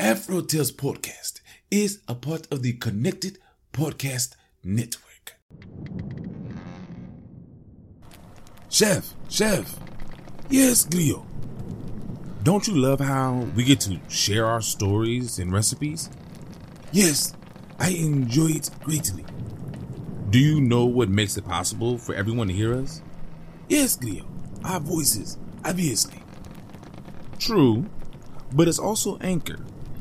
Afro Tales Podcast is a part of the Connected Podcast Network. Chef, Chef. Yes, Glio. Don't you love how we get to share our stories and recipes? Yes, I enjoy it greatly. Do you know what makes it possible for everyone to hear us? Yes, Glio. Our voices, obviously. True, but it's also Anchor,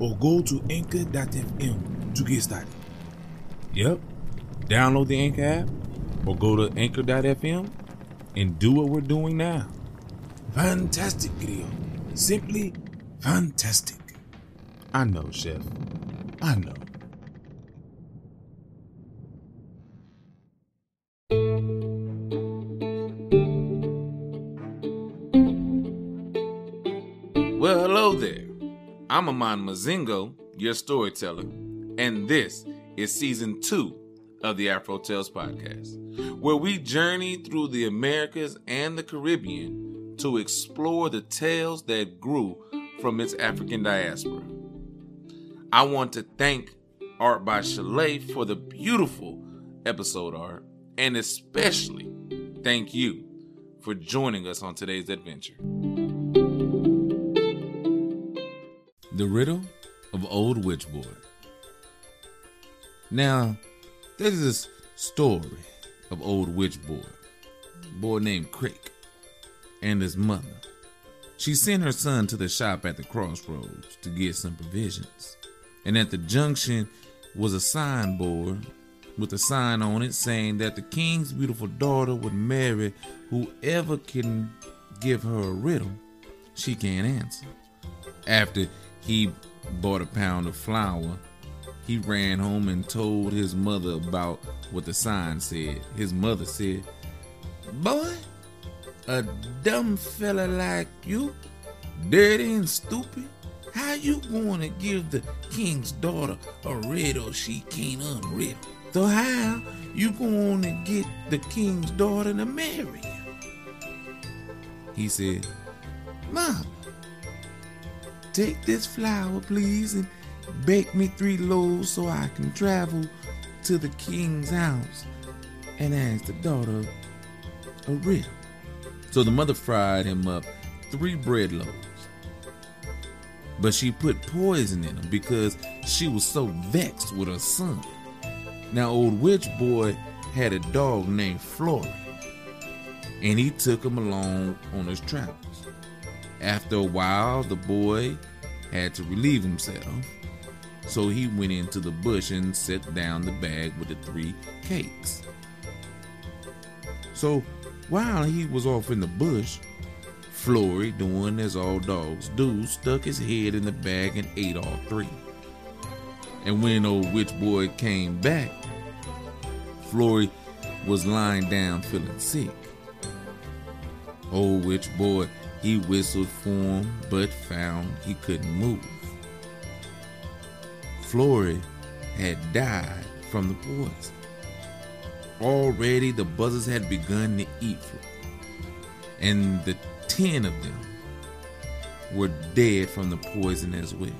or go to anchor.fm to get started. Yep. Download the Anchor app or go to anchor.fm and do what we're doing now. Fantastic, Grio. Simply fantastic. I know, Chef. I know. I'm Amon Mazingo, your storyteller, and this is season two of the Afro Tales podcast, where we journey through the Americas and the Caribbean to explore the tales that grew from its African diaspora. I want to thank Art by Chalet for the beautiful episode art, and especially thank you for joining us on today's adventure. The Riddle of Old Witch Boy. Now, there's this story of Old Witchboard, boy named Crick, and his mother. She sent her son to the shop at the crossroads to get some provisions. And at the junction was a signboard with a sign on it saying that the king's beautiful daughter would marry whoever can give her a riddle she can't answer. After he bought a pound of flour. He ran home and told his mother about what the sign said. His mother said, Boy, a dumb fella like you, dirty and stupid, how you gonna give the king's daughter a riddle she can't unriddle? So how you gonna get the king's daughter to marry you? He said, Mom, Take this flour, please, and bake me three loaves so I can travel to the king's house and ask the daughter a riddle. So the mother fried him up three bread loaves. But she put poison in them because she was so vexed with her son. Now, old witch boy had a dog named Flory, and he took him along on his travels. After a while, the boy had to relieve himself, so he went into the bush and set down the bag with the three cakes. So while he was off in the bush, Flory, doing as all dogs do, stuck his head in the bag and ate all three. And when old witch boy came back, Flory was lying down feeling sick. Old witch boy he whistled for him, but found he couldn't move. Flory had died from the poison. Already the buzzards had begun to eat and the ten of them were dead from the poison as well.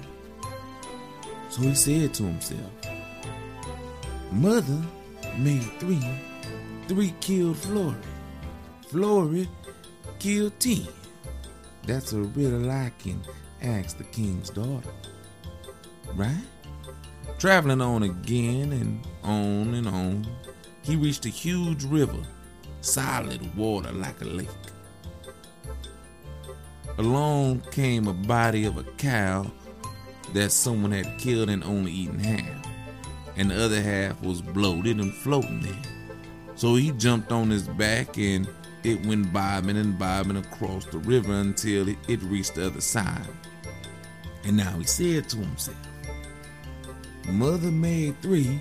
So he said to himself, Mother made three, three killed Flory. Flory killed ten. That's a riddle I can ask the king's daughter. Right? Traveling on again and on and on, he reached a huge river, solid water like a lake. Along came a body of a cow that someone had killed and only eaten half, and the other half was bloated and floating there. So he jumped on his back and it went bobbing and bobbing across the river until it, reached the other side. And now he said to himself, Mother made three.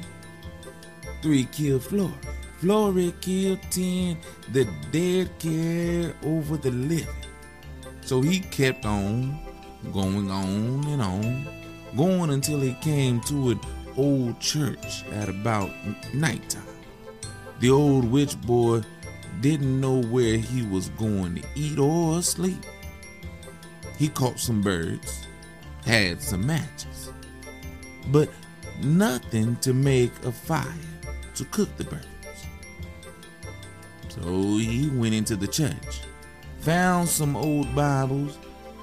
Three killed Flory. Flory killed ten. The dead carried over the living. So he kept on, going on and on, going until he came to an old church at about nighttime. The old witch boy didn't know where he was going to eat or sleep. He caught some birds, had some matches, but nothing to make a fire to cook the birds. So he went into the church, found some old Bibles,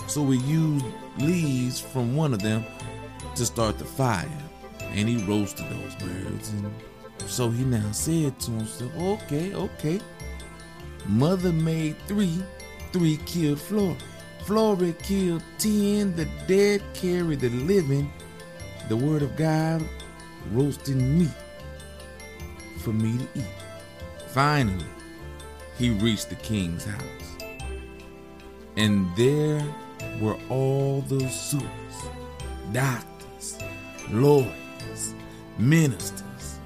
so he used leaves from one of them to start the fire, and he roasted those birds. And so he now said to himself, Okay, okay. Mother made three, three killed Flory. Flory killed ten, the dead carried the living. The word of God roasting meat for me to eat. Finally, he reached the king's house. And there were all the suitors, doctors, lawyers, ministers,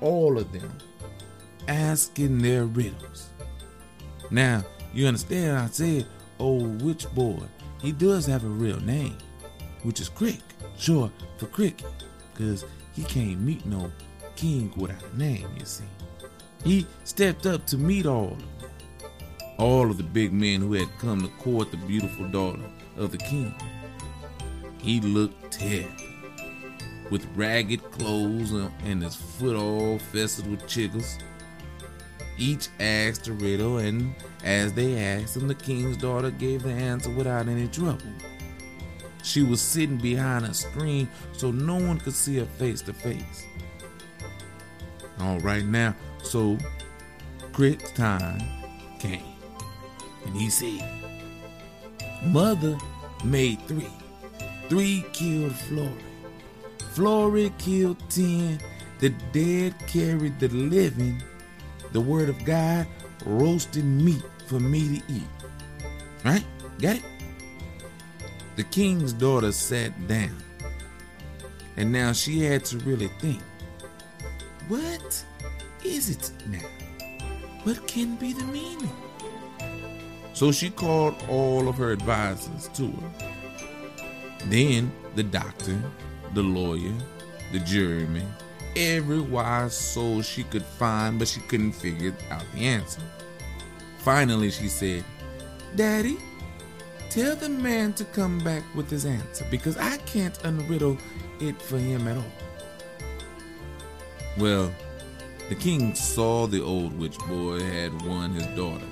all of them asking their riddles. Now, you understand I said oh, old witch boy. He does have a real name, which is Crick, short for Cricket, because he can't meet no king without a name, you see. He stepped up to meet all of them. All of the big men who had come to court the beautiful daughter of the king. He looked terrible, with ragged clothes and his foot all fested with chiggers. Each asked a riddle, and as they asked him, the king's daughter gave the answer without any trouble. She was sitting behind a screen so no one could see her face to face. All right, now, so Crick's time came, and he said, Mother made three. Three killed Flory. Flory killed ten. The dead carried the living. The word of God roasted meat for me to eat. Right? Got it? The king's daughter sat down. And now she had to really think. What is it now? What can be the meaning? So she called all of her advisors to her. Then the doctor, the lawyer, the juryman, every wise soul she could find, but she couldn't figure out the answer. Finally, she said, Daddy, tell the man to come back with his answer because I can't unriddle it for him at all. Well, the king saw the old witch boy had won his daughter,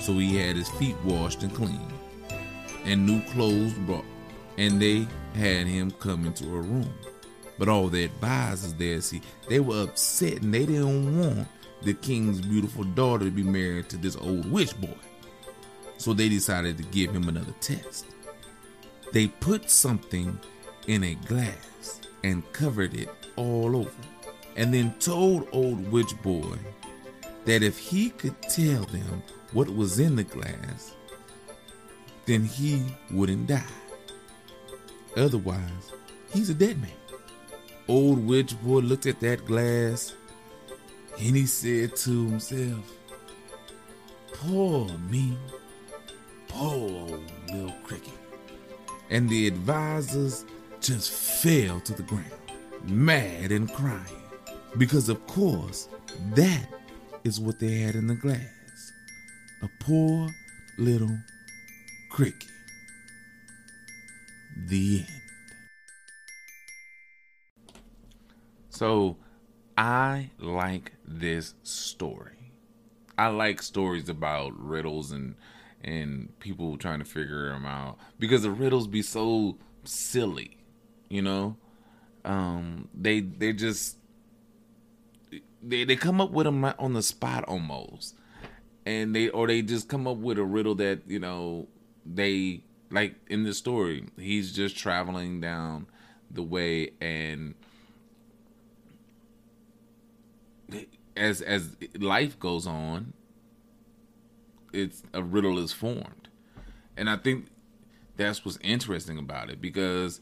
so he had his feet washed and cleaned, and new clothes brought, and they had him come into a room. But all the advisors there, see, they were upset and they didn't want the king's beautiful daughter to be married to this old witch boy. So they decided to give him another test. They put something in a glass and covered it all over, and then told old witch boy that if he could tell them what was in the glass, then he wouldn't die. Otherwise, he's a dead man. Old witch boy looked at that glass and he said to himself, Poor me, poor little cricket. And the advisors just fell to the ground, mad and crying, because of course that is what they had in the glass a poor little cricket. The end. So, I like this story. I like stories about riddles and and people trying to figure them out because the riddles be so silly, you know. Um, they they just they they come up with them on the spot almost, and they or they just come up with a riddle that you know they like in the story. He's just traveling down the way and as as life goes on, it's a riddle is formed, and I think that's what's interesting about it because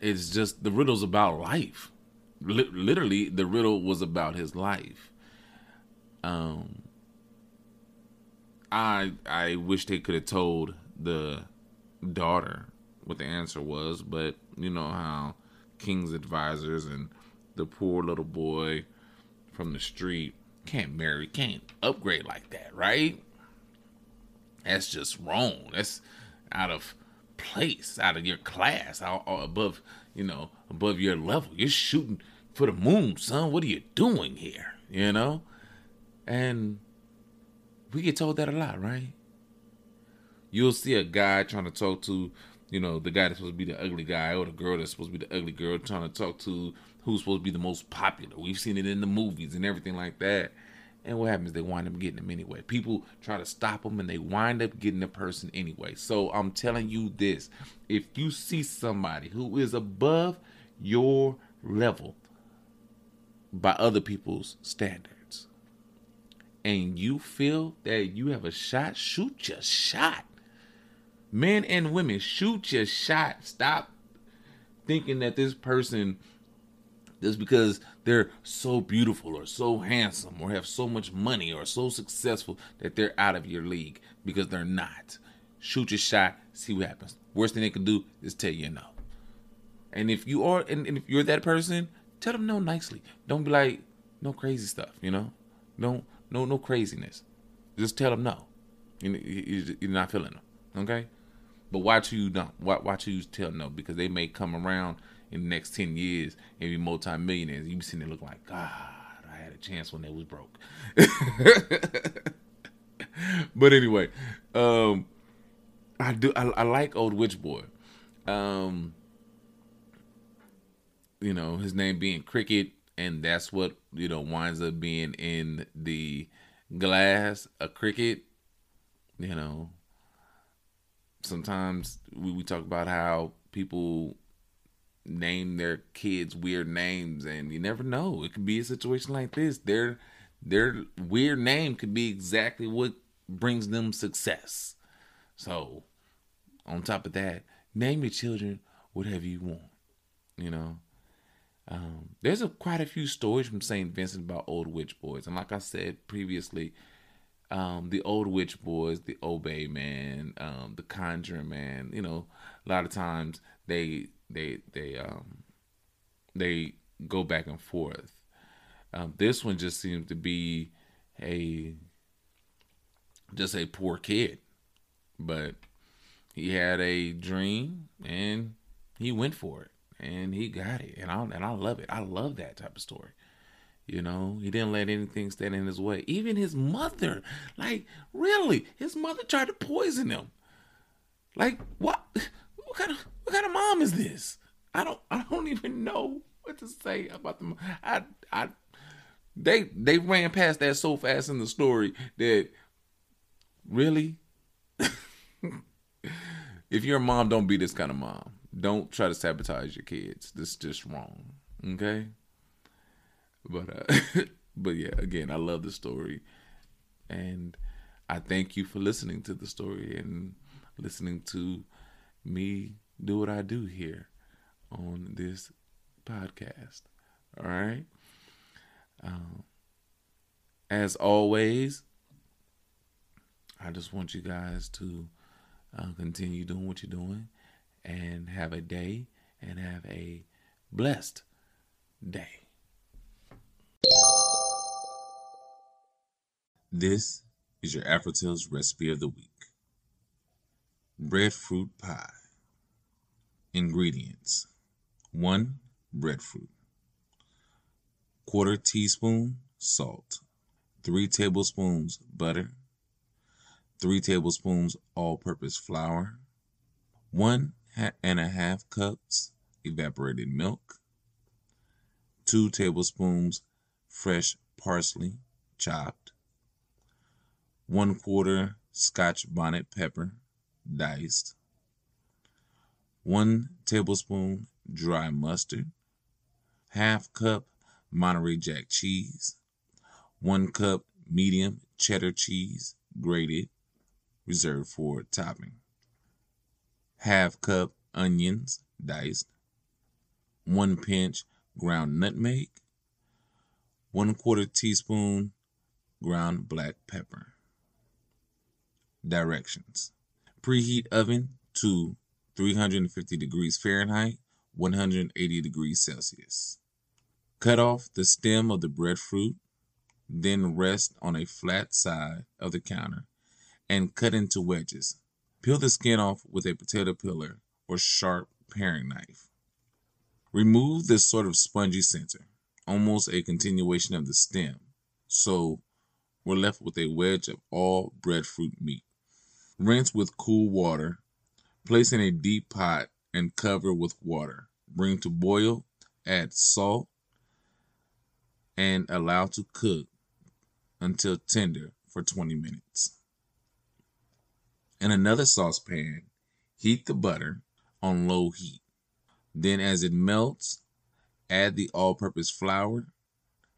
it's just the riddle's about life. L- literally, the riddle was about his life. Um, I I wish they could have told the daughter what the answer was, but you know how King's advisors and the poor little boy from the street can't marry, can't upgrade like that, right? That's just wrong. That's out of place, out of your class, out, above, you know, above your level. You're shooting for the moon, son. What are you doing here? You know? And we get told that a lot, right? You'll see a guy trying to talk to, you know, the guy that's supposed to be the ugly guy or the girl that's supposed to be the ugly girl trying to talk to who's supposed to be the most popular. We've seen it in the movies and everything like that. And what happens? They wind up getting them anyway. People try to stop them and they wind up getting the person anyway. So I'm telling you this if you see somebody who is above your level by other people's standards and you feel that you have a shot, shoot your shot. Men and women, shoot your shot. Stop thinking that this person just because they're so beautiful or so handsome or have so much money or so successful that they're out of your league because they're not. Shoot your shot, see what happens. Worst thing they can do is tell you no. And if you are, and, and if you're that person, tell them no nicely. Don't be like, no crazy stuff, you know? No, no, no craziness. Just tell them no. You're not feeling them, okay? But who you don't. Watch who you tell no because they may come around in the next 10 years and be multimillionaires. You be sitting there looking like, God, I had a chance when they was broke. but anyway, um, I do I, I, like old witch boy. Um, you know, his name being Cricket, and that's what, you know, winds up being in the glass, a cricket, you know. Sometimes we, we talk about how people name their kids weird names and you never know it could be a situation like this their their weird name could be exactly what brings them success so on top of that name your children whatever you want you know um, there's a quite a few stories from St. Vincent about old witch boys and like I said previously um, the old witch boys, the obeah man, um, the conjuring man. You know, a lot of times they they they um they go back and forth. Um, this one just seems to be a just a poor kid, but he had a dream and he went for it and he got it, and I and I love it. I love that type of story. You know, he didn't let anything stand in his way. Even his mother, like, really, his mother tried to poison him. Like, what? What kind of what kind of mom is this? I don't I don't even know what to say about them. I I they they ran past that so fast in the story that really if you're a mom, don't be this kind of mom. Don't try to sabotage your kids. This is just wrong. Okay? But uh but yeah, again, I love the story. And I thank you for listening to the story and listening to me do what I do here on this podcast. All right. Um, as always, I just want you guys to uh, continue doing what you're doing and have a day and have a blessed day. This is your AfroTales recipe of the week breadfruit pie. Ingredients. 1 breadfruit, quarter teaspoon salt, 3 tablespoons butter, 3 tablespoons all purpose flour, 1 and a half cups evaporated milk, 2 tablespoons fresh parsley chopped, 1 quarter scotch bonnet pepper diced, 1 tablespoon dry mustard, half cup Monterey Jack cheese, 1 cup medium cheddar cheese grated, reserved for topping, half cup onions diced, one pinch ground nutmeg, one quarter teaspoon ground black pepper. Directions Preheat oven to 350 degrees Fahrenheit, 180 degrees Celsius. Cut off the stem of the breadfruit, then rest on a flat side of the counter and cut into wedges. Peel the skin off with a potato peeler or sharp paring knife. Remove this sort of spongy center, almost a continuation of the stem, so we're left with a wedge of all breadfruit meat. Rinse with cool water. Place in a deep pot and cover with water. Bring to boil, add salt, and allow to cook until tender for 20 minutes. In another saucepan, heat the butter on low heat. Then, as it melts, add the all purpose flour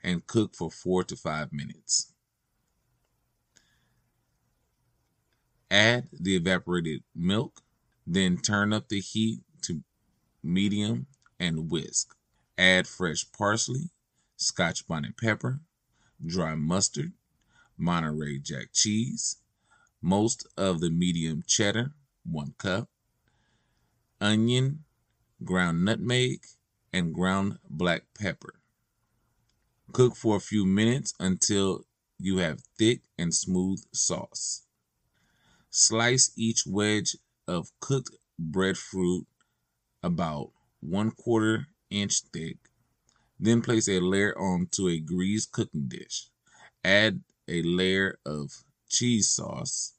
and cook for 4 to 5 minutes. Add the evaporated milk, then turn up the heat to medium and whisk. Add fresh parsley, scotch bonnet pepper, dry mustard, Monterey Jack cheese, most of the medium cheddar, 1 cup, onion, ground nutmeg, and ground black pepper. Cook for a few minutes until you have thick and smooth sauce. Slice each wedge of cooked breadfruit about one quarter inch thick. Then place a layer onto a greased cooking dish. Add a layer of cheese sauce,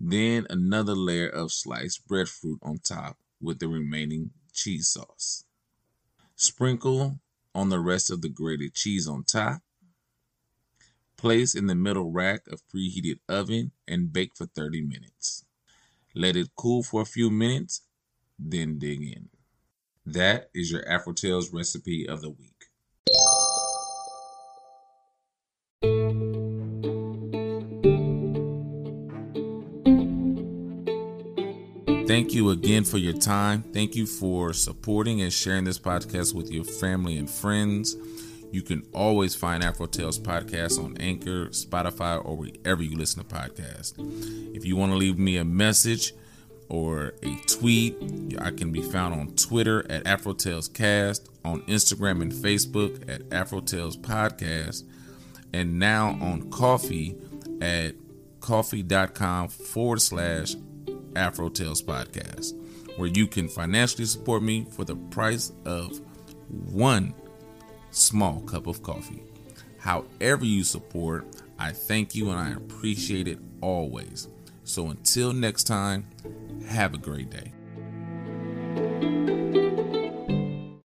then another layer of sliced breadfruit on top with the remaining cheese sauce. Sprinkle on the rest of the grated cheese on top Place in the middle rack of preheated oven and bake for 30 minutes. Let it cool for a few minutes, then dig in. That is your Afro Tales recipe of the week. Thank you again for your time. Thank you for supporting and sharing this podcast with your family and friends. You can always find Afro Tales podcast on Anchor, Spotify, or wherever you listen to podcasts. If you want to leave me a message or a tweet, I can be found on Twitter at Afro Tales Cast, on Instagram and Facebook at Afro Tales Podcast, and now on Ko-fi at ko-fi.com forward slash Afro Tales Podcast, where you can financially support me for the price of one small cup of coffee. However, you support, I thank you and I appreciate it always. So until next time, have a great day.